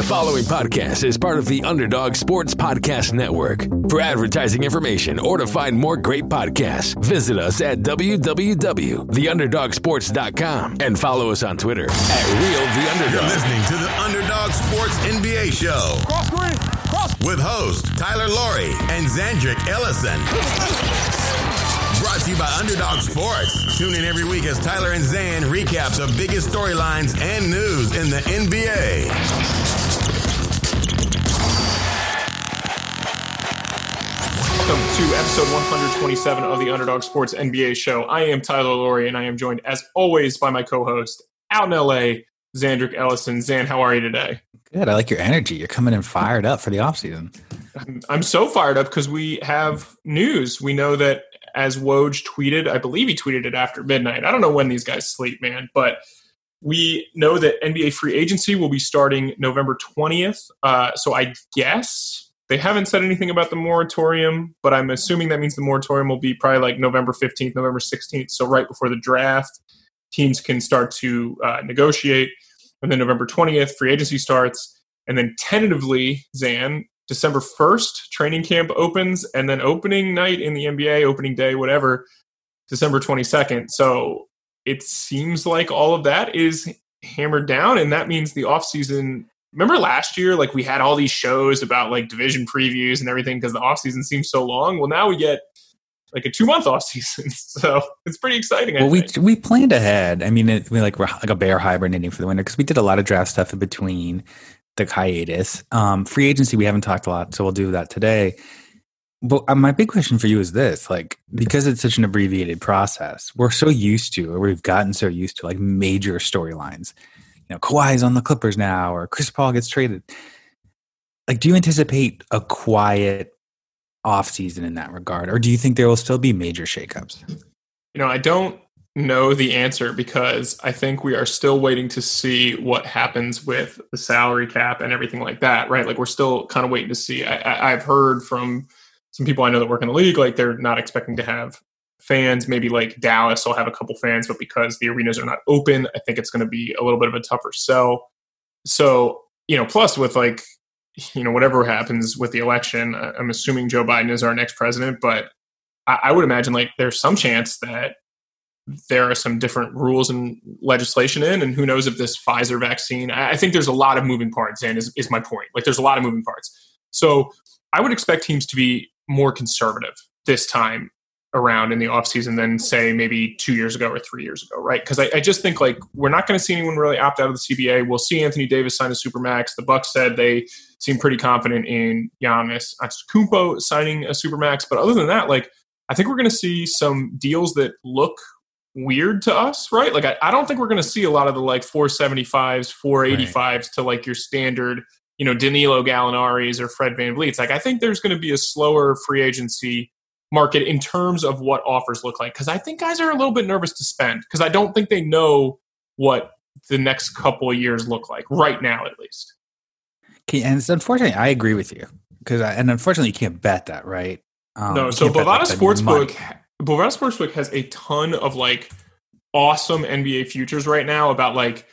The following podcast is part of the Underdog Sports Podcast Network. For advertising information or to find more great podcasts, visit us at www.theunderdogsports.com and follow us on Twitter at Real The You're listening to the Underdog Sports NBA Show Cross green, cross. with host Tyler Laurie and Zandrick Ellison. Brought to you by Underdog Sports. Tune in every week as Tyler and Zan recap the biggest storylines and news in the NBA. Welcome to episode 127 of the Underdog Sports NBA show. I am Tyler Laurie, and I am joined, as always, by my co-host out in LA, Zandrick Ellison. Zan, how are you today? Good. I like your energy. You're coming in fired up for the offseason. I'm, I'm so fired up because we have news. We know that as Woj tweeted, I believe he tweeted it after midnight. I don't know when these guys sleep, man, but we know that NBA free agency will be starting November 20th. Uh, so I guess they haven't said anything about the moratorium, but I'm assuming that means the moratorium will be probably like November 15th, November 16th. So right before the draft, teams can start to uh, negotiate. And then November 20th, free agency starts. And then tentatively, Zan, December 1st, training camp opens. And then opening night in the NBA, opening day, whatever, December 22nd. So it seems like all of that is hammered down. And that means the offseason remember last year like we had all these shows about like division previews and everything because the offseason seems so long well now we get like a two month offseason so it's pretty exciting Well, we we planned ahead. I mean, it, we like we're like a bear hibernating for the winter because we did a lot of draft stuff in between the hiatus. Um, free agency, we haven't talked a lot, so we'll do that today. But uh, my big question for you is this: like, because it's such an abbreviated process, we're so used to, or we've gotten so used to, like major storylines. Know, Kawhi's on the Clippers now, or Chris Paul gets traded. Like, do you anticipate a quiet off season in that regard, or do you think there will still be major shakeups? you know i don't know the answer because i think we are still waiting to see what happens with the salary cap and everything like that right like we're still kind of waiting to see I, I, i've heard from some people i know that work in the league like they're not expecting to have fans maybe like dallas will have a couple fans but because the arenas are not open i think it's going to be a little bit of a tougher sell so you know plus with like you know whatever happens with the election i'm assuming joe biden is our next president but I, would imagine like there's some chance that there are some different rules and legislation in, and who knows if this Pfizer vaccine. I, I think there's a lot of moving parts, and is, is my point. Like there's a lot of moving parts. So I would expect teams to be more conservative this time around in the offseason than say maybe two years ago or three years ago, right? Because I, I just think like we're not going to see anyone really opt out of the CBA. We'll see Anthony Davis sign a supermax. The Bucks said they seem pretty confident in Giannis Antetokounmpo signing a supermax, but other than that, like I think we're going to see some deals that look weird to us, right? Like I, I don't think we're going to see a lot of the like 475s, 485s to like your standard, you know, Danilo Gallinari's or Fred VanVleet's. Like I think there's going to be a slower free agency market in terms of what offers look like because I think guys are a little bit nervous to spend because I don't think they know what the next couple of years look like right now at least. Okay, and it's unfortunately, I agree with you because, and unfortunately, you can't bet that, right? Um, no, so Bovada like. Sportsbook, Bovada Sportsbook has a ton of like awesome NBA futures right now about like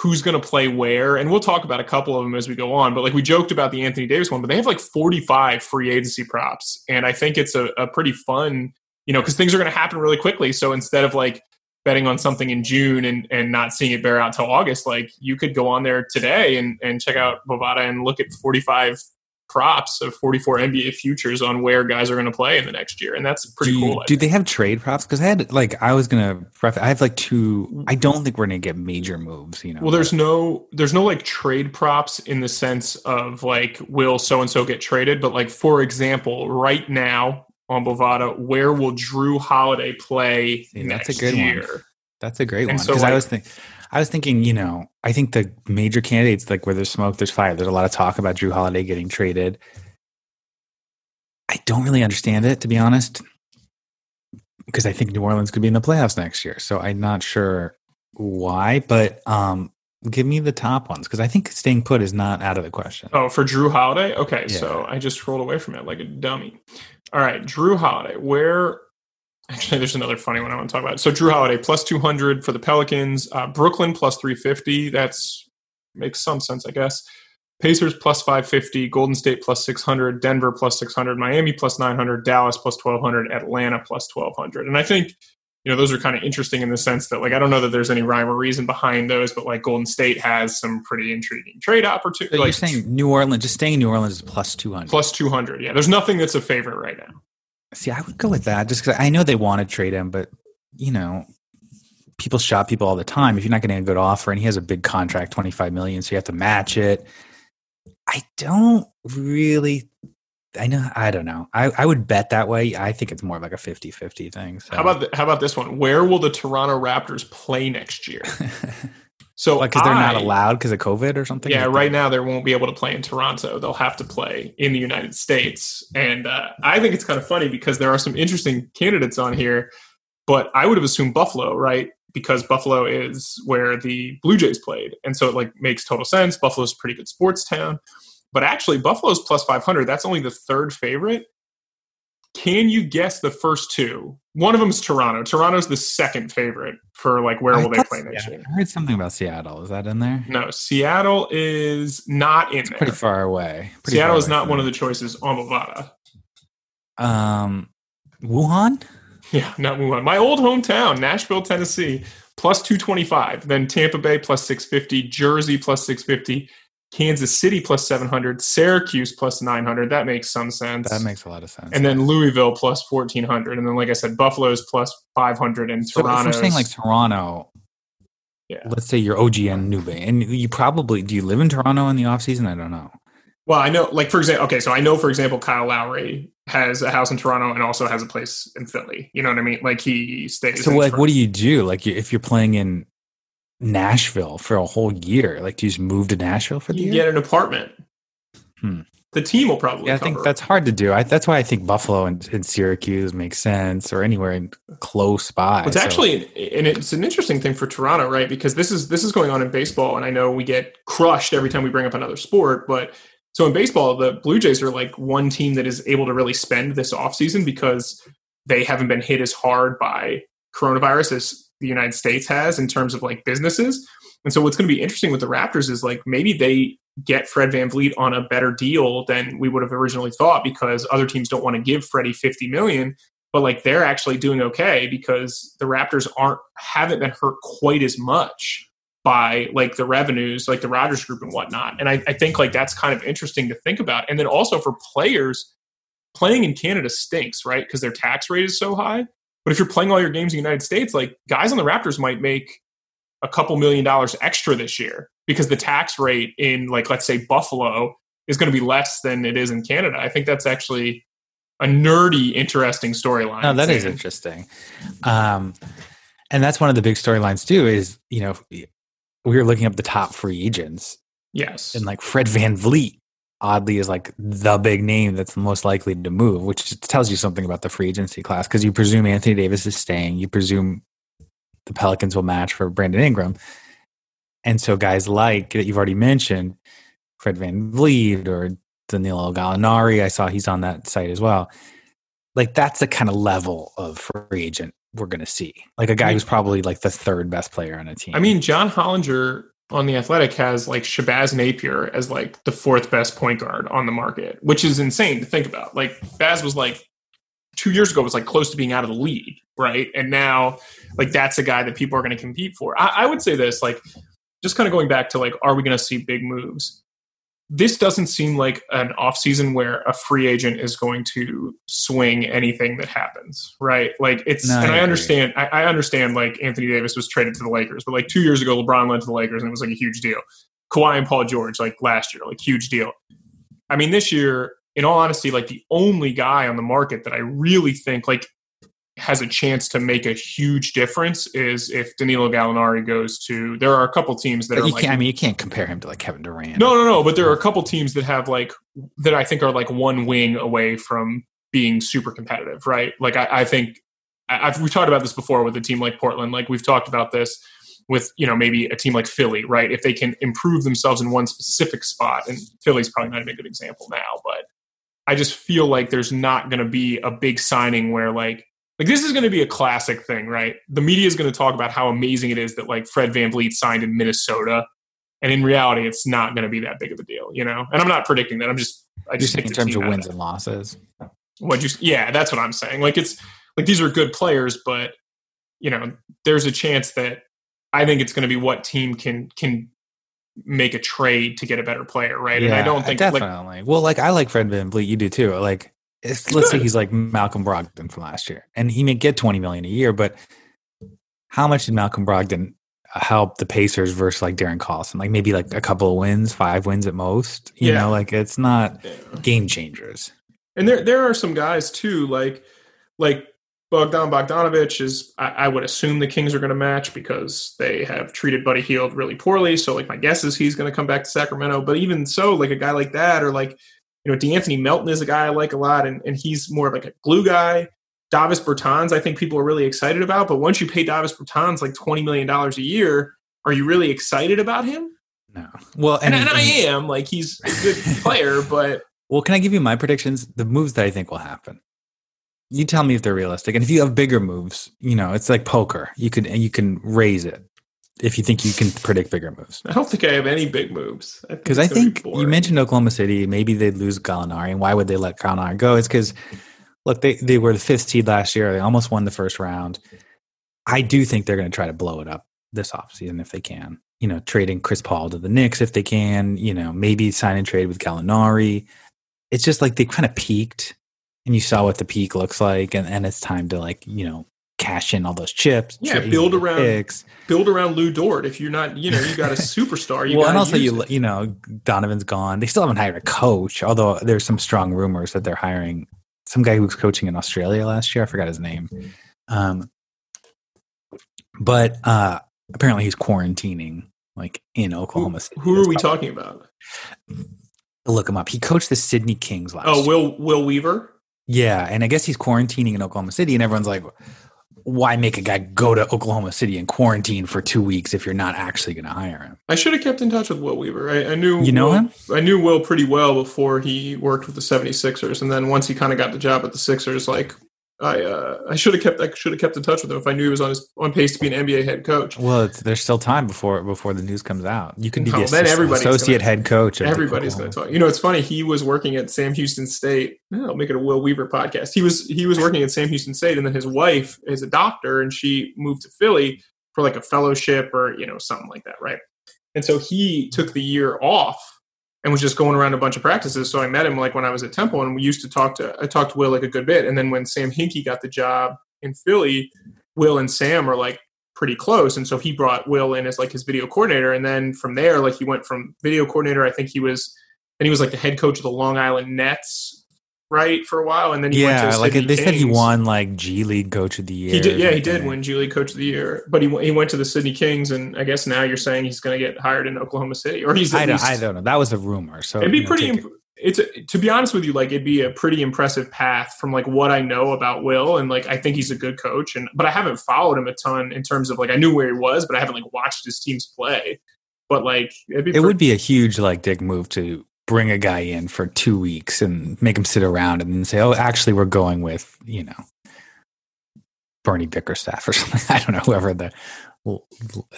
who's going to play where, and we'll talk about a couple of them as we go on. But like we joked about the Anthony Davis one, but they have like 45 free agency props, and I think it's a, a pretty fun, you know, because things are going to happen really quickly. So instead of like betting on something in June and, and not seeing it bear out till August, like you could go on there today and, and check out Bovada and look at 45 props of 44 NBA futures on where guys are going to play in the next year. And that's pretty do, cool. Do they have trade props? Because I had like I was gonna. pref- I have like two. I mm. don't think we're gonna get major moves. You know. Well, there's no there's no like trade props in the sense of like will so and so get traded, but like for example, right now on Bovada, where will Jrue Holiday play See, that's a good one. That's a great And one so, because I was think, I was thinking, you know, I think the major candidates, like where there's smoke, there's fire. There's a lot of talk about Jrue Holiday getting traded. I don't really understand it, to be honest, because I think New Orleans could be in the playoffs next year. So I'm not sure why, but um, give me the top ones because I think staying put is not out of the question. Oh, for Jrue Holiday? Okay, Yeah. so I just rolled away from it like a dummy. All right, Jrue Holiday. Where actually there's another funny one I want to talk about. So Jrue Holiday plus 200 for the Pelicans, uh, Brooklyn plus 350. That's makes some sense, I guess. Pacers plus 550, Golden State plus 600, Denver plus 600, Miami plus 900, Dallas plus 1200, Atlanta plus 1200. And I think, you know, those are kind of interesting in the sense that, like, I don't know that there's any rhyme or reason behind those, but like Golden State has some pretty intriguing trade opportunities. So like, you're saying New Orleans, just staying in New Orleans is plus 200. plus 200. Yeah, there's nothing that's a favorite right now. See, I would go with that just because I know they want to trade him, but, you know, people shop people all the time. If you're not getting a good offer and he has a big contract, 25 million, so you have to match it. I don't really I know I don't know. I, I would bet that way. I think it's more like a 50-50 thing. So. How about the, how about this one? Where will the Toronto Raptors play next year? So like because they're not allowed because of COVID or something? Yeah, Like right now they won't be able to play in Toronto. They'll have to play in the United States. And uh, I think it's kind of funny because there are some interesting candidates on here, but I would have assumed Buffalo, right? Because Buffalo is where the Blue Jays played. And so it like makes total sense. Buffalo's a pretty good sports town. But actually Buffalo's plus 500. That's only the third favorite. Can you guess the first two? One of them is Toronto. Toronto's the second favorite for like where I will they play next year? I heard something about Seattle. Is that in there? No, Seattle is not in there. Pretty far away. Pretty Seattle far is away not one of the choices on Bovada. Um, Wuhan. Yeah, not Wuhan. My old hometown, Nashville, Tennessee, plus 225. Then Tampa Bay plus 650, Jersey plus 650, Kansas City plus 700, Syracuse plus 900. That makes some sense. That makes a lot of sense. and then Louisville plus 1400. And then, like I said, Buffalo's plus 500 and so if we're Toronto's. saying like Toronto, Yeah. let's say you're OG Anunoby, and you probably do you live in Toronto in the off season? I don't know. well, I know, like, for example, okay, so I know, for example, Kyle Lowry has a house in Toronto and also has a place in Philly. You know what I mean? Like, he stays So like, Toronto. what do you do? Like, if you're playing in Nashville for a whole year, like, do you just move to Nashville for the You year? get an apartment. Hmm. The team will probably. Yeah, I think that's hard to do. I, that's why I think Buffalo and, and Syracuse makes sense, or anywhere in close by. It's So- actually, and it's an interesting thing for Toronto, right? Because this is this is going on in baseball, and I know we get crushed every time we bring up another sport, but so in baseball, the Blue Jays are like one team that is able to really spend this offseason because they haven't been hit as hard by coronavirus as the United States has in terms of like businesses. And so what's going to be interesting with the Raptors is like maybe they get Fred VanVleet on a better deal than we would have originally thought because other teams don't want to give Freddie 50 million but like they're actually doing okay because the Raptors aren't haven't been hurt quite as much by like the revenues, like the Rogers Group and whatnot. And I, I think like that's kind of interesting to think about. And then also for players, playing in Canada stinks, right? Because their tax rate is so high. But if you're playing all your games in the United States, like guys on the Raptors might make a couple million dollars extra this year because the tax rate in like let's say Buffalo is going to be less than it is in Canada. I think that's actually a nerdy, interesting storyline. No, that is interesting. Um, and that's one of the big storylines too. Is you know we were looking up the top free agents, Yes. and like Fred VanVleet, oddly, is like the big name that's most likely to move, which tells you something about the free agency class because you presume Anthony Davis is staying, you presume the Pelicans will match for Brandon Ingram, and so guys like that you've already mentioned, Fred VanVleet or Danilo Gallinari, I saw he's on that site as well. Like that's the kind of level of free agent we're going to see. Like a guy who's probably like the third best player on a team. I mean, John Hollinger on the Athletic has like Shabazz Napier as like the fourth best point guard on the market, which is insane to think about. Like Baz was like two years ago was like close to being out of the league, right? And now like that's a guy that people are going to compete for. I, I would say this, like just kind of going back to like, are we going to see big moves? This doesn't seem like an offseason where a free agent is going to swing anything that happens, right? Like it's, No, and I agree. understand, I, I understand like Anthony Davis was traded to the Lakers, but like two years ago, LeBron went to the Lakers and it was like a huge deal. Kawhi and Paul George, like last year, like huge deal. I mean, this year, in all honesty, like the only guy on the market that I really think like has a chance to make a huge difference is if Danilo Gallinari goes to. There are a couple teams that but are you like, can't. I mean, you can't compare him to like Kevin Durant. no, no, no. But there are a couple teams that have like that I think are like one wing away from being super competitive, right? Like I, I think I've we've talked about this before with a team like Portland. Like we've talked about this with you know maybe a team like Philly, right? If they can improve themselves in one specific spot, and Philly's probably not even a good example now, but I just feel like there's not going to be a big signing where like like this is going to be a classic thing, right? The media is going to talk about how amazing it is that like Fred VanVleet signed in Minnesota And in reality, it's not going to be that big of a deal, you know. And I'm not predicting that. I'm just I just think in terms of wins and losses. What you? Yeah, that's what I'm saying. Like it's like these are good players, but you know, there's a chance that I think it's going to be what team can can make a trade to get a better player, right? Yeah, and I don't think definitely. Like, well, like I like Fred Van VanVleet, you do too. Like, let's good. say he's like Malcolm Brogdon from last year, and he may get twenty million a year, but how much did Malcolm Brogdon help the Pacers versus like Darren Collison? Like maybe like a couple of wins, five wins at most. You yeah. know, like it's not yeah. game changers. And there there are some guys too, like like Bogdan Bogdanovich is I, I would assume the Kings are going to match because they have treated Buddy Hield really poorly. So like my guess is he's going to come back to Sacramento. But even so, like a guy like that, or like you know, De'Anthony Melton is a guy I like a lot, and, and he's more of like a glue guy. Davis Bertans, I think people are really excited about. But once you pay Davis Bertans like $20 million a year, are you really excited about him? No. Well, and, and, and I am. Like, he's a good player, but. Well, can I give you my predictions? The moves that I think will happen. You tell me if they're realistic. And if you have bigger moves, you know, it's like poker. You can you can raise it if you think you can predict bigger moves. I don't think I have any big moves. Because I think, I think you mentioned Oklahoma City. Maybe they'd lose Gallinari. And why would they let Gallinari go? It's because look, they, they were the fifth seed last year. They almost won the first round. I do think they're going to try to blow it up this offseason if they can. You know, trading Chris Paul to the Knicks if they can, you know, maybe sign and trade with Gallinari. It's just like they kind of peaked and you saw what the peak looks like and, and it's time to like, you know, cash in all those chips. Yeah, build around picks. build around Lu Dort. If you're not, you know, you got a superstar. You well, and also you it. you know Donovan's gone. They still haven't hired a coach, although there's some strong rumors that they're hiring some guy who was coaching in Australia last year. I forgot his name. Um, but uh, apparently he's quarantining like in Oklahoma City. Who, who are we talking about? Look him up. He coached the Sydney Kings last. Oh, Will Will Weaver. Yeah, and I guess he's quarantining in Oklahoma City, and everyone's like, why make a guy go to Oklahoma City and quarantine for two weeks if you're not actually going to hire him? I should have kept in touch with Will Weaver. I, I knew you know Will, him. I knew Will pretty well before he worked with the 76ers, and then once he kind of got the job at the Sixers, like I uh, I should have kept I should have kept in touch with him if I knew he was on his on pace to be an NBA head coach. Well, there's still time before before the news comes out. You can be no, the then associate gonna, head coach. Everybody's going to talk. You know, it's funny. He was working at Sam Houston State. I'll make it a Will Weaver podcast. He was he was working at Sam Houston State, and then his wife is a doctor, and she moved to Philly for like a fellowship or you know something like that, right? And so he took the year off and was just going around a bunch of practices. So I met him like when I was at Temple, and we used to talk to I talked to Will like a good bit. And then when Sam Hinkie got the job in Philly, Will and Sam are like pretty close, and so he brought Will in as like his video coordinator. And then from there, like he went from video coordinator. I think he was, and he was like the head coach of the Long Island Nets right for a while, and then he yeah, like they Kings. said he won like G League Coach of the Year. He did, yeah, he did win G League Coach of the Year, but he he went to the Sydney Kings, and I guess now you're saying he's going to get hired in Oklahoma City, or he's. I don't, least, I don't know. That was a rumor, so it'd be pretty. Imp- it. It's a, to be honest with you, like it'd be a pretty impressive path from like what I know about Will, and like I think he's a good coach, and but I haven't followed him a ton in terms of like I knew where he was, but I haven't like watched his teams play. But like it pretty- would be a huge like dick move to bring a guy in for two weeks and make him sit around and then say, "Oh, actually, we're going with you know Bernie Bickerstaff or something." I don't know whoever the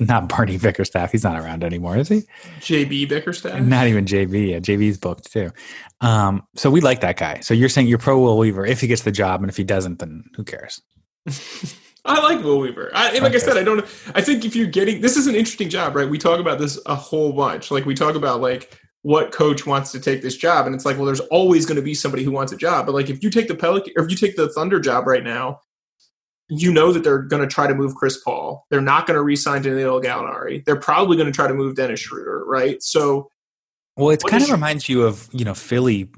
not Bernie Bickerstaff. He's not around anymore, is he? JB Bickerstaff. Not even JB. Yeah, JB's booked too. Um, so we like that guy. So you're saying you're pro Will Weaver if he gets the job, and if he doesn't, then who cares? I like Will Weaver. I, like okay. I said, I don't. I think if you're getting this is an interesting job, right? We talk about this a whole bunch. Like we talk about like what coach wants to take this job and it's like well there's always going to be somebody who wants a job but like if you take the pelican or if you take the thunder job right now you know that they're going to try to move chris paul they're not going to re-sign danilo gallinari they're probably going to try to move dennis schroeder right so well it kind of reminds you of you know philly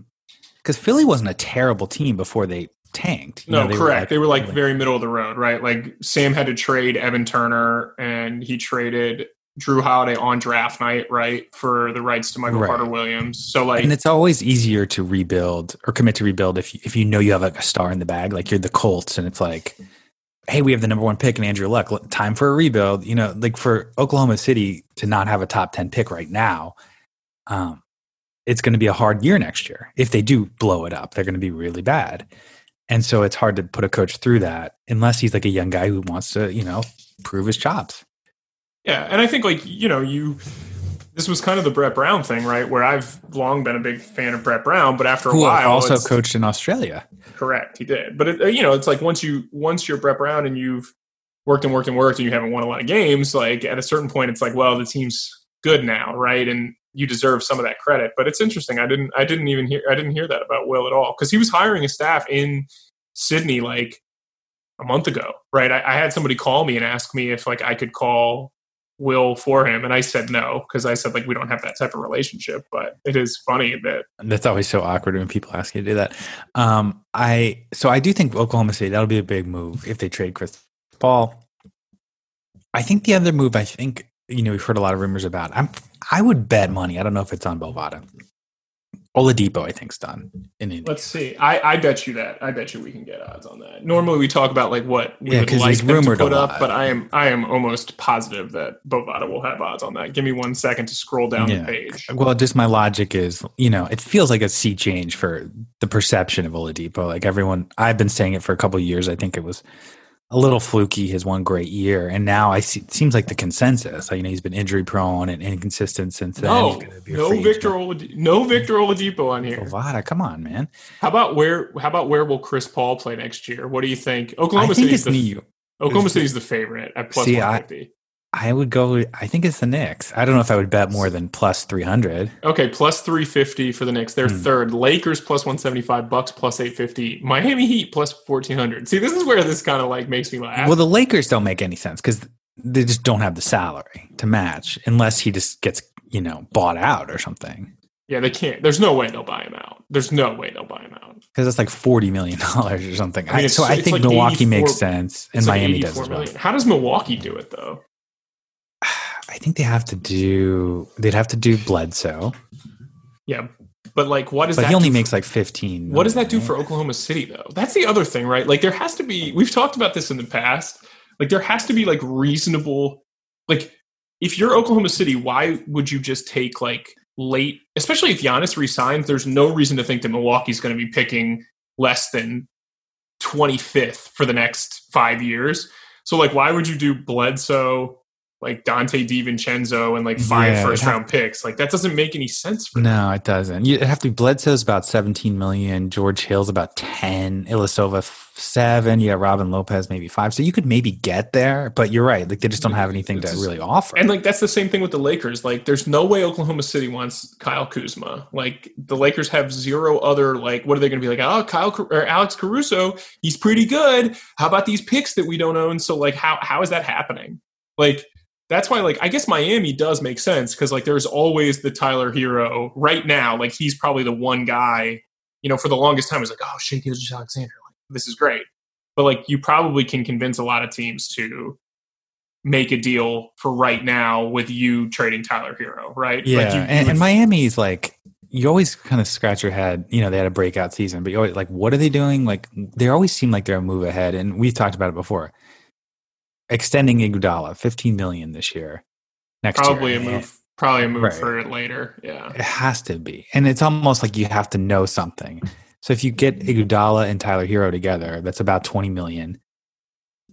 because philly wasn't a terrible team before they tanked. You no, know, they correct. Were like, they were like very middle of the road, right? Like Sam had to trade Evan Turner and he traded Jrue Holiday on draft night, right, for the rights to Michael right. Carter Williams. So like, and it's always easier to rebuild or commit to rebuild if you, if you know you have like a star in the bag, like you're the Colts, and it's like, hey, we have the number one pick and Andrew Luck, time for a rebuild. You know, like for Oklahoma City to not have a top ten pick right now, um, it's going to be a hard year next year. If they do blow it up, they're going to be really bad, and so it's hard to put a coach through that unless he's like a young guy who wants to, you know, prove his chops. Yeah, and I think like you know you this was kind of the Brett Brown thing, right? Where I've long been a big fan of Brett Brown, but after a Who while, also coached in Australia. Correct, he did. But it, uh, you know, it's like once you once you're Brett Brown and you've worked and worked and worked and you haven't won a lot of games, like at a certain point, it's like, well, the team's good now, right? And you deserve some of that credit. But it's interesting. I didn't I didn't even hear I didn't hear that about Will at all because he was hiring a staff in Sydney like a month ago, right? I, I had somebody call me and ask me if like I could call Will for him, and I said no because I said like we don't have that type of relationship. But it is funny that That's always so awkward when people ask you to do that. Um, I so I do think Oklahoma City that'll be a big move if they trade Chris Paul. I think the other move I think you know we've heard a lot of rumors about. I'm I would bet money. I don't know if it's on Bovada. Oladipo, I think's done in Indiana. Let's see. I, I bet you that. I bet you we can get odds on that. Normally we talk about like what we Yeah, would like them to put up, but I am I am almost positive that Bovada will have odds on that. Give me one second to scroll down Yeah. the page. Well, just my logic is, you know, it feels like a sea change for the perception of Oladipo. Like everyone, I've been saying it for a couple of years. I think it was a little fluky his one great year, and now I see it seems like the consensus. Like, you know, he's been injury prone and inconsistent since then. No, no Victor. Oladipo, no Victor Oladipo on here. Bovada, come on, man. How about where? How about where will Chris Paul play next year? What do you think? Oklahoma I think City's the Oklahoma City's the favorite at plus one fifty. I would go. I think it's the Knicks. I don't know if I would bet more than plus three hundred. Okay, plus 350 for the Knicks. They're Hmm. third. Lakers plus 175, Bucks plus 850, Miami Heat plus 1400. See, this is where this kind of like makes me laugh. Well, the Lakers don't make any sense because they just don't have the salary to match unless he just gets you know bought out or something. yeah, they can't. There's no way they'll buy him out. There's no way they'll buy him out. because it's like forty million dollars or something. I mean, I- so I think like Milwaukee makes sense, and like Miami does 84 as well. million. How does Milwaukee do it though? I think they have to do. They'd have to do Bledsoe, Yeah, but like, what does but that? he only makes like fifteen. What does that do for? Oklahoma City though? That's the other thing, right? Like there has to be we've talked about this in the past. Like there has to be like reasonable like if you're Oklahoma City, why would you just take like late especially if Giannis resigns, there's no reason to think that Milwaukee's going to be picking less than 25th for the next 5 years. So like why would you do Bledsoe like Donte DiVincenzo and like five Yeah, first it'd round picks? Like that doesn't make any sense for them. No, it doesn't. You have to. Bledsoe's about seventeen million. George Hill's about ten. Ilyasova seven. You got Robin Lopez maybe five. So you could maybe get there, but you're right. Like they just don't have anything to It's- really offer. And like that's the same thing with the Lakers. Like there's no way Oklahoma City wants Kyle Kuzma. Like the Lakers have zero other like what are they going to be like? Oh, Kyle or Alex Caruso, he's pretty good. How about these picks that we don't own? So like how how is that happening? Like that's why like I guess Miami does make sense because like there's always the Tyler Herro right now. Like he's probably the one guy. You know, for the longest time, it's like oh, Shai Gilgeous Alexander. Like this is great. But like you probably can convince a lot of teams to make a deal for right now with you trading Tyler Herro, right? Yeah, Like you, and, and Miami's like you always kind of scratch your head. You know, they had a breakout season, but you always like, what are they doing? Like, they always seem like they're a move ahead, and we've talked about it before. Extending Iguodala, fifteen million this year, next probably year, a eh, move, probably a move Right. for it later. Yeah, It has to be, and it's almost like you have to know something. So if you get Iguodala and Tyler Herro together, that's about twenty million.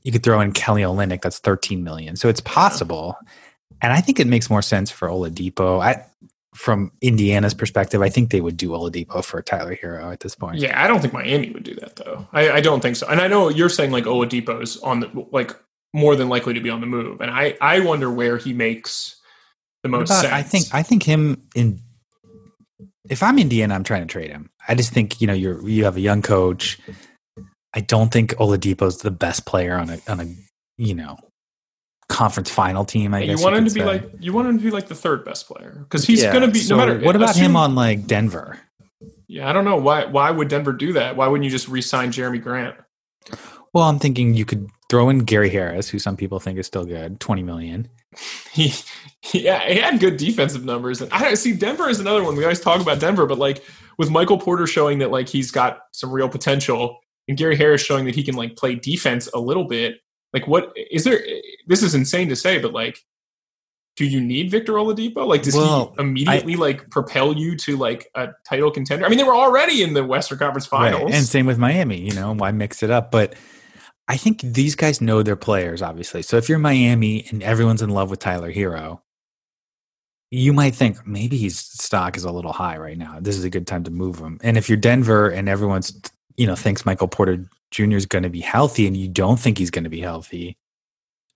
You could throw in Kelly Olynyk, that's thirteen million. So it's possible, and I think it makes more sense for Oladipo. I, from Indiana's perspective, I think they would do Oladipo for Tyler Herro at this point. yeah. I don't think Miami would do that though. I, I don't think so. And I know you're saying like Oladipo's on the like more than likely to be on the move, and I I wonder where he makes the most about- sense. I think I think him in. If I'm Indiana, I'm trying to trade him. I just think you know you're you have a young coach. I don't think Oladipo's the best player on a on a you know conference final team. I you guess want him could to be say. like you want him to be like the third best player because he's Yeah, going to be so no matter What about assume- him on like Denver? Yeah, I don't know why. Why would Denver do that? Why wouldn't you just re-sign Jerami Grant? Well, I'm thinking you could throw in Gary Harris, who some people think is still good, twenty million. he yeah he had good defensive numbers and i don't see denver is another one we always talk about denver but like with michael porter showing that like he's got some real potential and gary harris showing that he can like play defense a little bit like what is there this is insane to say but like do you need victor oladipo like does Well, he immediately like propel you to like a title contender i mean they were already in the western conference finals Right. And same with Miami, you know, why mix it up? But I think these guys know their players, obviously. So if you're Miami and everyone's in love with Tyler Herro, you might think maybe his stock is a little high right now. This is a good time to move him. And if you're Denver and everyone's you know thinks Michael Porter Jr. is going to be healthy and you don't think he's going to be healthy,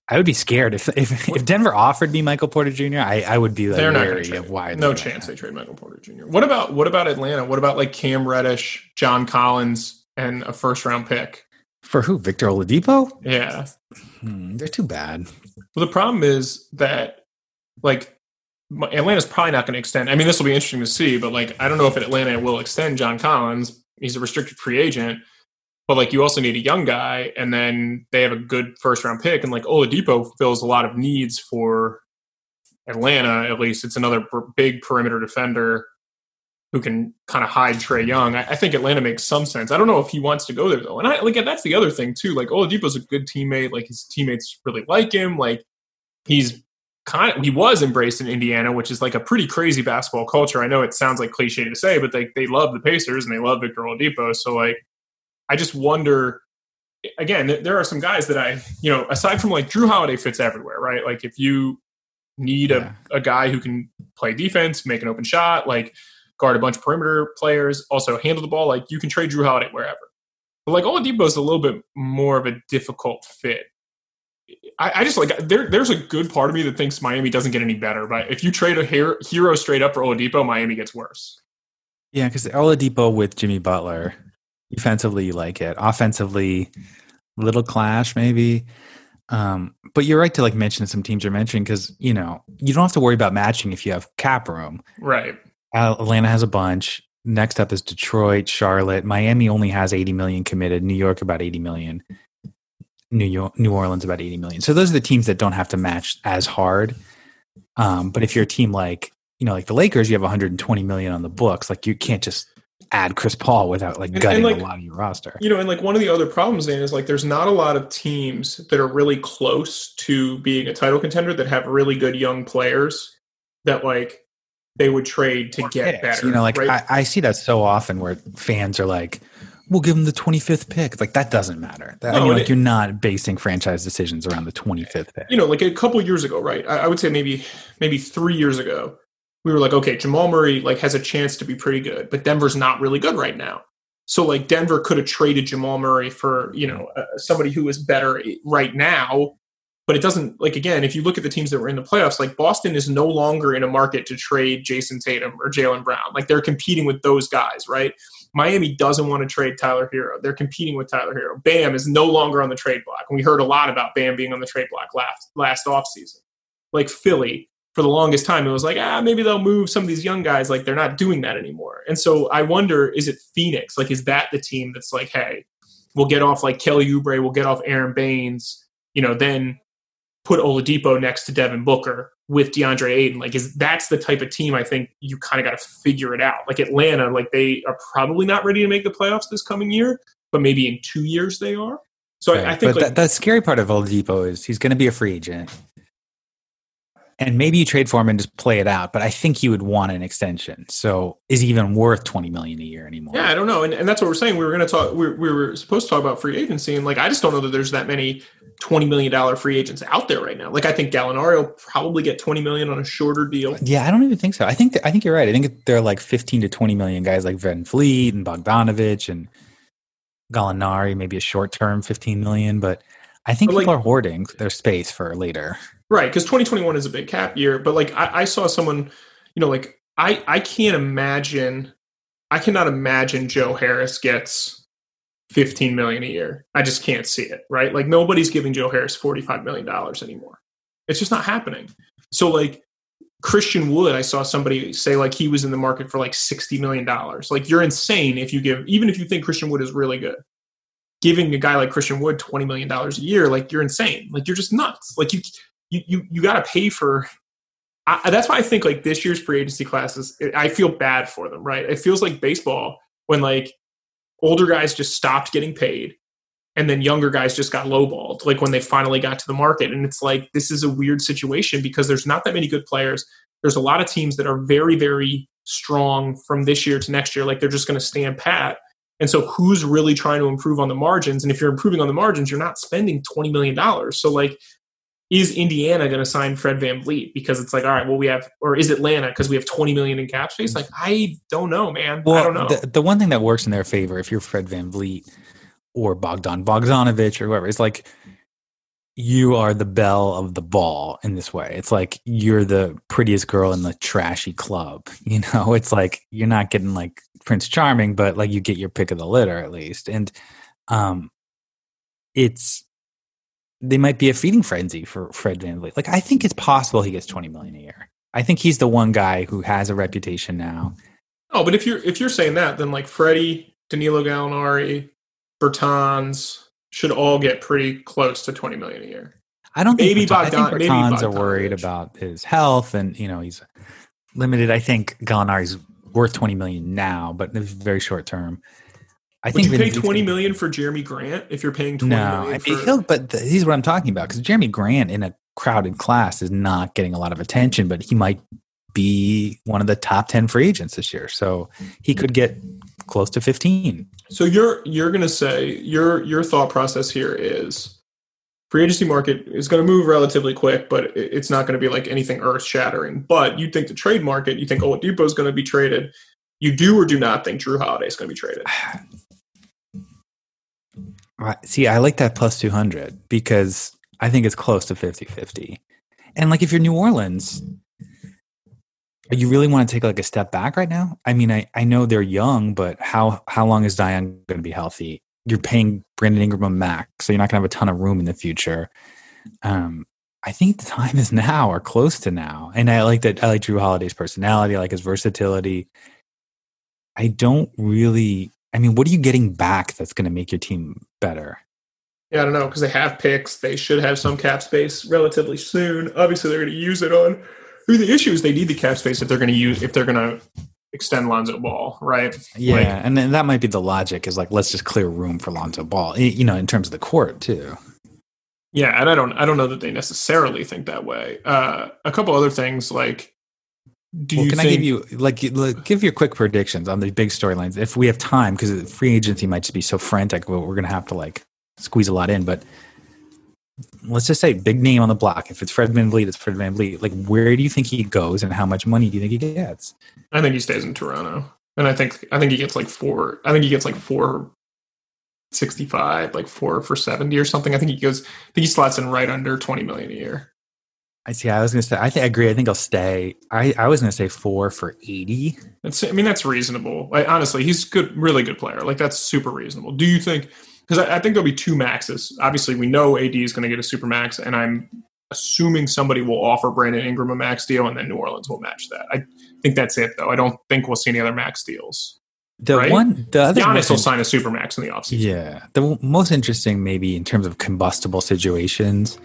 I would be scared if if, if Denver offered me Michael Porter Jr. I, I would be like They're not wary trade of why. No chance they trade Michael Porter Jr. What about what about Atlanta? What about like Cam Reddish, John Collins, and a first round pick? For who? Victor Oladipo? Yeah. Hmm, they're too bad. Well, the problem is that like Atlanta's probably not going to extend. I mean, this will be interesting to see, but like I don't know if Atlanta will extend John Collins. He's a restricted free agent. But like you also need a young guy, and then they have a good first round pick, and like Oladipo fills a lot of needs for Atlanta. At least it's another big perimeter defender who can kind of hide Trae Young. I, I, think Atlanta makes some sense. I don't know if he wants to go there though, and I like that's the other thing too. Like Oladipo's a good teammate. Like his teammates really like him. Like he's kind of, he was embraced in Indiana, which is like a pretty crazy basketball culture. I know it sounds like cliche to say, but they they love the Pacers and they love Victor Oladipo. So like I just wonder. Again, there are some guys that I, you know, aside from like Jrue Holiday fits everywhere, right? Like if you need a, a guy who can play defense, make an open shot, like guard a bunch of perimeter players, also handle the ball, like you can trade Jrue Holiday wherever. But like Oladipo is a little bit more of a difficult fit. I, I, just like there. There's a good part of me that thinks Miami doesn't get any better, but if you trade a hero straight up for Oladipo, Miami gets worse. Yeah, because Oladipo with Jimmy Butler Defensively, you like it. Offensively, little clash maybe. Um, but you're right to like mention some teams you're mentioning because you know you don't have to worry about matching if you have cap room. Right. Atlanta has a bunch. Next up is Detroit, Charlotte. Miami only has 80 million committed. New York about 80 million. New York, New Orleans about 80 million. So those are the teams that don't have to match as hard. Um, but if you're a team like you know like the Lakers, you have 120 million on the books. Like you can't just add Chris Paul without like gutting and, and like, a lot of your roster. You know, and like one of the other problems then is like there's not a lot of teams that are really close to being a title contender that have really good young players that like they would trade to get picks. better. You know, like right? I, I, see that so often where fans are like, "We'll give them the 25th pick." Like that doesn't matter. That, no, I mean, like it, you're not basing franchise decisions around the 25th pick. You know, like a couple years ago, right? I, I would say maybe maybe three years ago we were like, okay, Jamal Murray like has a chance to be pretty good, but Denver's not really good right now. So like Denver could have traded Jamal Murray for you know uh, somebody who is better right now, but it doesn't like again if you look at the teams that were in the playoffs, like Boston is no longer in a market to trade Jayson Tatum or Jaylen Brown. Like they're competing with those guys, right? Miami doesn't want to trade Tyler Herro. They're competing with Tyler Herro. Bam is no longer on the trade block, and we heard a lot about Bam being on the trade block last last offseason. Like Philly, for the longest time it was like ah maybe they'll move some of these young guys like they're not doing that anymore and so i wonder is it phoenix like is that the team that's like hey we'll get off like kelly oubre we'll get off aron baynes you know then put oladipo next to devin booker with deandre ayton like is that's the type of team i think you kind of got to figure it out like atlanta like they are probably not ready to make the playoffs this coming year but maybe in two years they are so right. I, I, think but like, the scary part of Oladipo is he's going to be a free agent and maybe you trade for him and just play it out. But I think you would want an extension. So is he even worth twenty million a year anymore? Yeah, I don't know, and, and that's what we're saying. We were going to talk. We, we were supposed to talk about free agency, and like I just don't know that there's that many twenty million dollar free agents out there right now. Like I think Gallinari will probably get twenty million on a shorter deal. Yeah, I don't even think so. I think th- I think you're right. I think there are like fifteen to twenty million guys like VanVleet and Bogdanovich and Gallinari, maybe a short term fifteen million, but. I think but people like, are hoarding their space for later. Right, because 2021 is a big cap year. But like I, I saw someone, you know, like I I can't imagine, I cannot imagine Joe Harris gets 15 million a year. I just can't see it. Right, like nobody's giving Joe Harris 45 million dollars anymore. It's just not happening. So like Christian Wood, I saw somebody say like he was in the market for like 60 million dollars. Like you're insane if you give, even if you think Christian Wood is really good giving a guy like Christian Wood twenty million dollars a year, like you're insane. Like you're just nuts. Like you you you, you got to pay for. I, that's why I think like this year's free agency classes, I feel bad for them. Right? It feels like baseball when like older guys just stopped getting paid, and then younger guys just got lowballed. Like when they finally got to the market, and it's like this is a weird situation because there's not that many good players. There's a lot of teams that are very very strong from this year to next year. Like they're just going to stand pat. And so who's really trying to improve on the margins? And if you're improving on the margins, you're not spending $20 million. So like is Indiana going to sign Fred VanVleet because it's like, all right, well, we have, or is Atlanta because we have 20 million in cap space? Like, I don't know, man. Well, I don't know. The, the one thing that works in their favor, if you're Fred VanVleet or Bogdan Bogdanovich or whoever, is like you are the belle of the ball in this way. It's like you're the prettiest girl in the trashy club. You know, it's like you're not getting like Prince Charming, but like you get your pick of the litter at least. And um it's they might be a feeding frenzy for Fred VanVleet. Like I think it's possible he gets 20 million a year. I think he's the one guy who has a reputation now. Oh, but if you're if you're saying that, then like Freddie, Danilo Gallinari, Bertans should all get pretty close to 20 million a year. I don't think Maybe I Bogdan- think maybe Bertans are worried about his health and you know he's limited. I think Gallinari's worth 20 million now, but it's very short term. I Would think you pay VanVleet's 20 gonna- million for Jerami Grant if you're paying 20 No, million I mean, he'll, but th- here's what I'm talking about because Jerami Grant in a crowded class is not getting a lot of attention, but he might be one of the top 10 free agents this year. So he could get close to 15. So you're you're going to say your your thought process here is free agency market is going to move relatively quick, but it's not going to be like anything earth shattering. But you think the trade market, you think Oladipo is going to be traded. You do or do not think Jrue Holiday is going to be traded? Right. See, I like that plus 200 because I think it's close to 50 50. And like if you're New Orleans, you really want to take like a step back right now? I mean, I, I know they're young, but how, how long is Zion going to be healthy? You're paying Brandon Ingram a max, so you're not going to have a ton of room in the future. Um, I think the time is now or close to now. And I like that. I like Jrue Holiday's personality, I like his versatility. I don't really, I mean, what are you getting back that's going to make your team better? Yeah, I don't know because they have picks. They should have some cap space relatively soon. Obviously, they're going to use it on. I mean, the issue is they need the cap space if they're going to use if they're going to extend Lonzo Ball, right? Yeah, Like, and then that might be the logic is like let's just clear room for Lonzo Ball, you know, in terms of the court too. yeah, and I don't, I don't know that they necessarily think that way. Uh, a couple other things like, do well, you can think? I give you like like, give your quick predictions on the big storylines if we have time because free agency might just be so frantic, but we're gonna have to like squeeze a lot in. But let's just say big name on the block. If it's Fred VanVleet, it's Fred VanVleet. Like, where do you think he goes, and how much money do you think he gets? I think he stays in Toronto, and I think I think he gets like four. I think he gets like four sixty five, like four for seventy or something. I think he goes. I think he slots in right under twenty million a year. I see. I was gonna say. I think I agree. I think I'll stay. I I was gonna say four for eighty. That's, I mean, that's reasonable. Like, honestly, he's good, really good player. Like that's super reasonable. Do you think? Because I, I think there'll be two maxes. Obviously, we know AD is going to get a super max, and I'm assuming somebody will offer Brandon Ingram a max deal, and then New Orleans will match that. I think that's it, though. I don't think we'll see any other max deals. The Right? one, the other Giannis will in- sign a super max in the offseason. Yeah. The most interesting, maybe in terms of combustible situations,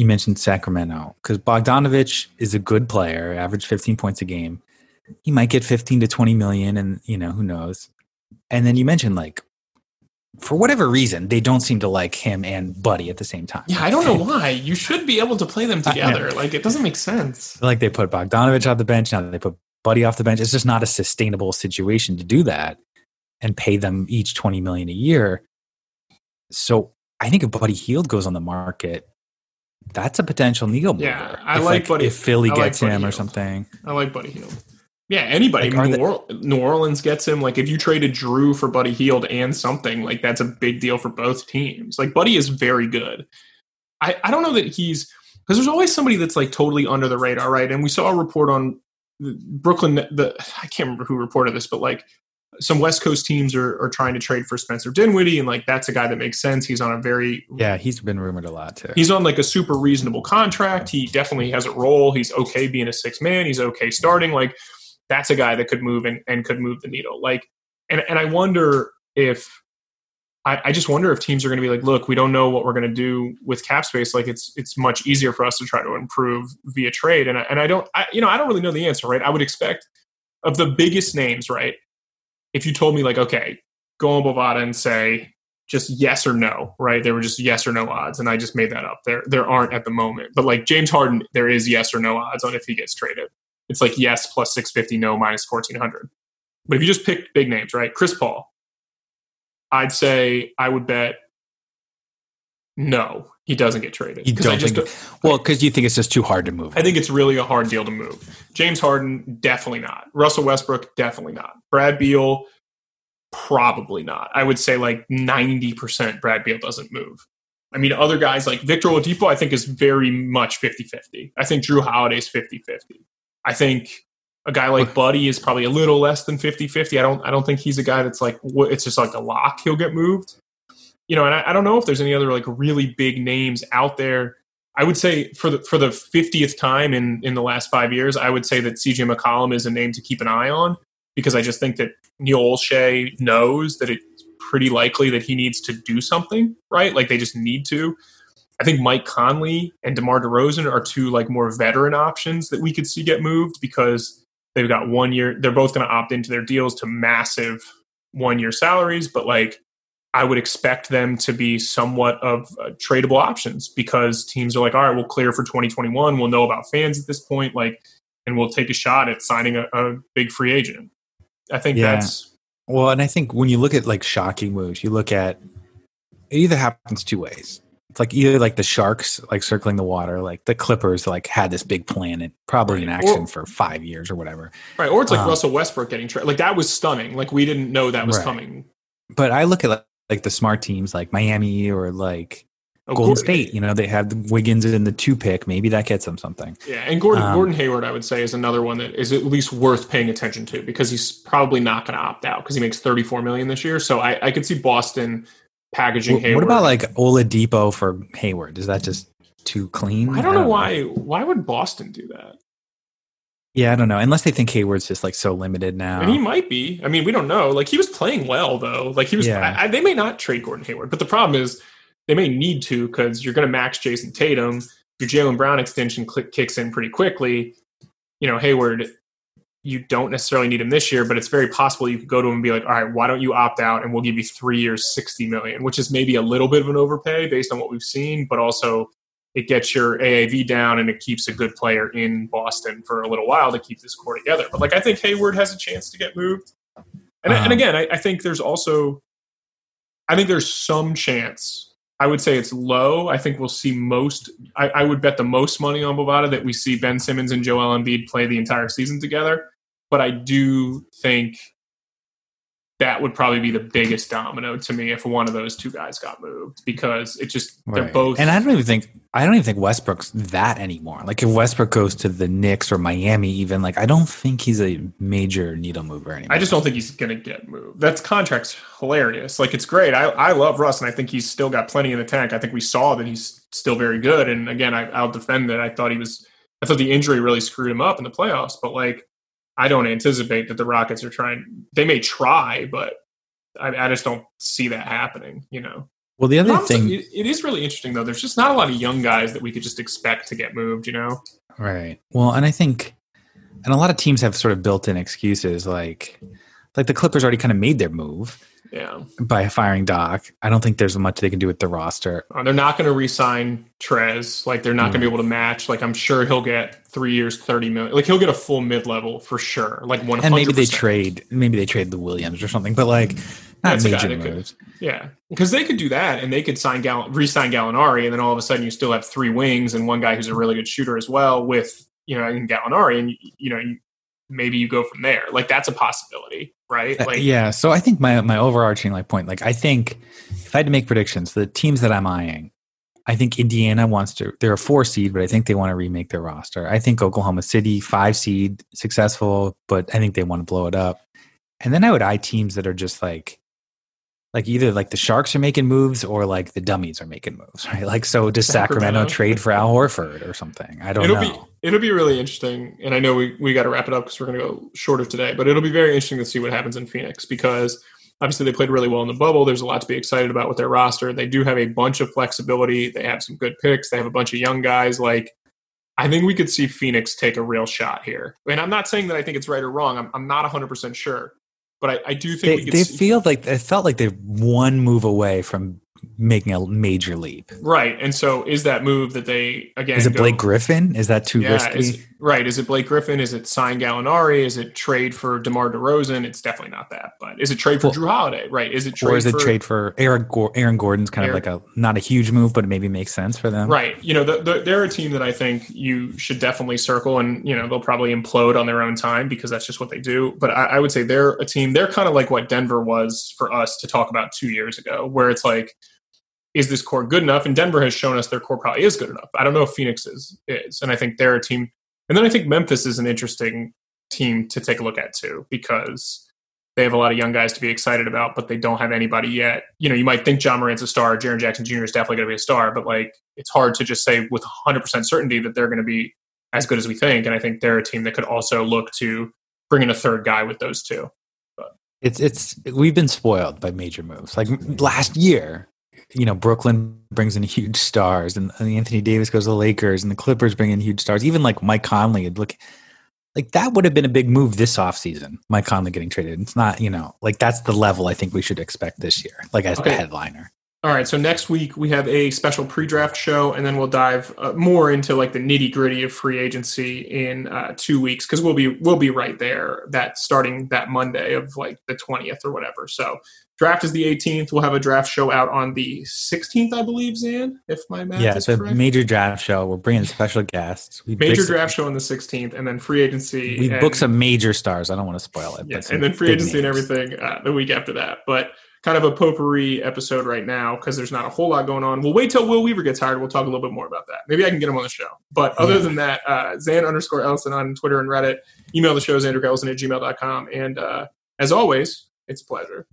you mentioned Sacramento because Bogdanovich is a good player, average 15 points a game. He might get 15 to 20 million, and you know, who knows. And then you mentioned like, for whatever reason, they don't seem to like him and Buddy at the same time. Yeah, I don't know why. You should be able to play them together. Like it doesn't make sense. Like they put Bogdanovich off the bench, now they put Buddy off the bench. It's just not a sustainable situation to do that and pay them each 20 million a year. So I think if Buddy Hield goes on the market, that's a potential needle mover. Yeah, I if, like Buddy- if Philly I gets Buddy him or something. I like Buddy Hield. Yeah, anybody. Like, New, they- or- New Orleans gets him. Like if you traded Jrue for Buddy Hield and something, like that's a big deal for both teams. Like Buddy is very good. I, I don't know that he's because there's always somebody that's like totally under the radar, right? And we saw a report on Brooklyn. The I can't remember who reported this, but like some West Coast teams are, are trying to trade for Spencer Dinwiddie, and like that's a guy that makes sense. He's on a very Yeah, he's been rumored a lot too. He's on like a super reasonable contract. He definitely has a role. He's okay being a six man. He's okay starting. Like that's a guy that could move and, and could move the needle. Like, and, and I wonder if I, I just wonder if teams are going to be like, look, we don't know what we're going to do with cap space. Like it's, it's much easier for us to try to improve via trade. And I, and I don't, I, you know, I don't really know the answer, right? I would expect of the biggest names, right? If you told me like, okay, go on Bovada and say, just yes or no, right? There were just yes or no odds, and I just made that up. There there aren't at the moment, but like James Harden, there is yes or no odds on if he gets traded. It's like yes plus six fifty, no minus fourteen hundred. But if you just pick big names, right? Chris Paul, I'd say I would bet No, he doesn't get traded. You don't just think? well, because you think it's just too hard to move. I think it's really a hard deal to move. James Harden, definitely not. Russell Westbrook, definitely not. Brad Beal, probably not. I would say like 90% Brad Beal doesn't move. I mean, other guys like Victor Oladipo, I think is very much 50 50. I think Jrue Holiday's 50 50. I think a guy like Buddy is probably a little less than 50 50. I don't, I don't think he's a guy that's like, it's just like a lock he'll get moved. You know, and I, I don't know if there's any other like really big names out there. I would say for the for the 50th time in in the last five years, I would say that CJ McCollum is a name to keep an eye on because I just think that Neil Olshey knows that it's pretty likely that he needs to do something, right? Like they just need to. I think Mike Conley and DeMar DeRozan are two like more veteran options that we could see get moved because they've got one year. They're both going to opt into their deals to massive one year salaries, but like I would expect them to be somewhat of uh, tradable options because teams are like, all right, we'll clear for 2021. We'll know about fans at this point, like, and we'll take a shot at signing a, a big free agent. I think Yeah. that's Well, and I think when you look at like shocking moves, you look at it either happens two ways. It's like either like the sharks like circling the water, like the Clippers like had this big plan and probably in action Or- for five years or whatever. right. Or it's like Um, Russell Westbrook getting traded. Like that was stunning. Like we didn't know that was Right. coming. But I look at like, like the smart teams like Miami or like Oh, Golden Gordon- State. You know, they have the Wiggins in the two pick. Maybe that gets them something. Yeah, and Gordon Um, Gordon Hayward, I would say, is another one that is at least worth paying attention to because he's probably not going to opt out because he makes thirty four million this year. So I, I could see Boston packaging What, Hayward. what about like Oladipo for Hayward? Is that just too clean? I don't know why. Why would Boston do that? Yeah, I don't know. Unless they think Hayward's just like so limited now. And he might be. I mean, we don't know. Like he was playing well though. Like he was. Yeah. I, I, they may not trade Gordon Hayward, but the problem is they may need to because you're going to max Jayson Tatum. Your Jaylen Brown extension click, kicks in pretty quickly. You know, Hayward. You don't necessarily need him this year, but it's very possible you could go to him and be like, "All right, why don't you opt out and we'll give you three years, sixty million, which is maybe a little bit of an overpay based on what we've seen, but also it gets your AAV down and it keeps a good player in Boston for a little while to keep this core together. But like I think Hayward has a chance to get moved. And, and Um, again, I, I think there's also I think there's some chance. I would say it's low. I think we'll see most I, I would bet the most money on Bovada that we see Ben Simmons and Joel Embiid play the entire season together. But I do think that would probably be the biggest domino to me if one of those two guys got moved because it just they're both And I don't even think I don't even think Westbrook's that anymore. Like if Westbrook goes to the Knicks or Miami, even like I don't think he's a major needle mover anymore. I just don't think he's going to get moved. That's contract's hilarious. Like it's great. I, I love Russ, and I think he's still got plenty in the tank. I think we saw that he's still very good. And again, I, I'll defend that. I thought he was. I thought the injury really screwed him up in the playoffs. But like, I don't anticipate that the Rockets are trying. They may try, but I, I just don't see that happening. You know. well, the other Honestly, thing, it, it is really interesting though. There's just not a lot of young guys that we could just expect to get moved. You know. right? Well, and I think, and a lot of teams have sort of built-in excuses, like like the Clippers already kind of made their move Yeah. by firing Doc. I don't think there's much they can do with the roster. Uh, they're not going to re-sign Trez. Like they're not going to be able to match. Like I'm sure he'll get three years, thirty million. Like he'll get a full mid-level for sure. Like one And maybe they trade, maybe they trade the Williams or something, but like not That's major that could- moves. Yeah, because they could do that, and they could sign Gall- re-sign Gallinari, and then all of a sudden you still have three wings and one guy who's a really good shooter as well with you know in Gallinari, and you know you, maybe you go from there. Like that's a possibility, right? Uh, Like yeah. So I think my my overarching like point, like I think if I had to make predictions, the teams that I'm eyeing, I think Indiana wants to. They're a four seed, but I think they want to remake their roster. I think Oklahoma City five seed successful, but I think they want to blow it up. And then I would eye teams that are just like. Like either like the Sharks are making moves or like the dummies are making moves, right? Like so does Sacramento, Sacramento. trade for Al Horford or something? I don't it'll know. be it'll be really interesting and i know we, we got to wrap it up because we're going to go shorter today but it'll be very interesting to see what happens in phoenix because obviously they played really well in the bubble. There's a lot to be excited about with their roster. They do have a bunch of flexibility. They have some good picks. They have a bunch of young guys. Like i think we could see phoenix take a real shot here. And i'm not saying that i think it's right or wrong. I'm, I'm not 100% sure but I, I do think they, we could they see, feel like it felt like they're one move away from making a major leap. Right. And so is that move that they again Is it Blake Griffin? Is that too yeah, risky? Is, right. Is it Blake Griffin? Is it sign Gallinari? Is it trade for DeMar DeRozan? It's definitely not that. But is it trade for well, Jrue Holiday? Right. Is it trade or is it for, trade for Aaron Aaron Gordon's kind Aaron, of like a not a huge move, but it maybe makes sense for them. Right. You know, the, the, they're a team that I think you should definitely circle and, you know, they'll probably implode on their own time because that's just what they do. But I, I would say they're a team, they're kind of like what Denver was for us to talk about two years ago, where it's like is this core good enough? And Denver has shown us their core probably is good enough. I don't know if Phoenix is, is. And I think they're a team. And then I think Memphis is an interesting team to take a look at too, because they have a lot of young guys to be excited about, but they don't have anybody yet. You know, you might think Ja Morant's a star, Jaren Jackson Jr. is definitely going to be a star, but like it's hard to just say with 100% certainty that they're going to be as good as we think. And I think they're a team that could also look to bring in a third guy with those two. But. It's it's we've been spoiled by major moves. Like last year, you know, Brooklyn brings in huge stars, and, and, Anthony Davis goes to the Lakers, and the Clippers bring in huge stars. Even like Mike Conley, look, like that would have been a big move this offseason. Mike Conley getting traded. It's not, you know, like that's the level I think we should expect this year, like as okay. the headliner. All right, so next week we have a special pre-draft show, and then we'll dive uh, more into like the nitty gritty of free agency in uh, two weeks because we'll be we'll be right there that starting that Monday of like the twentieth or whatever. So draft is the 18th. We'll have a draft show out on the 16th, I believe, Zan, if my math yeah, it's a major draft show. We're bringing special guests. We major draft show on the 16th, and then free agency. We book some major stars. I don't want to spoil it. Yeah, and then free agency names. and everything uh, the week after that. But kind of a potpourri episode right now because there's not a whole lot going on. We'll wait till Will Weaver gets hired. We'll talk a little bit more about that. Maybe I can get him on the show. But other yeah. than that, uh, Zan underscore Ellison on Twitter and Reddit. Email the show, Ellison at gmail.com. And uh, as always, it's a pleasure.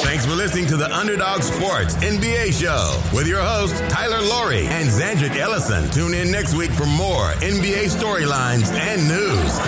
Thanks for listening to the Underdog Sports NBA show with your host, Tyler Laurie and Zandrick Ellison. Tune in next week for more NBA storylines and news.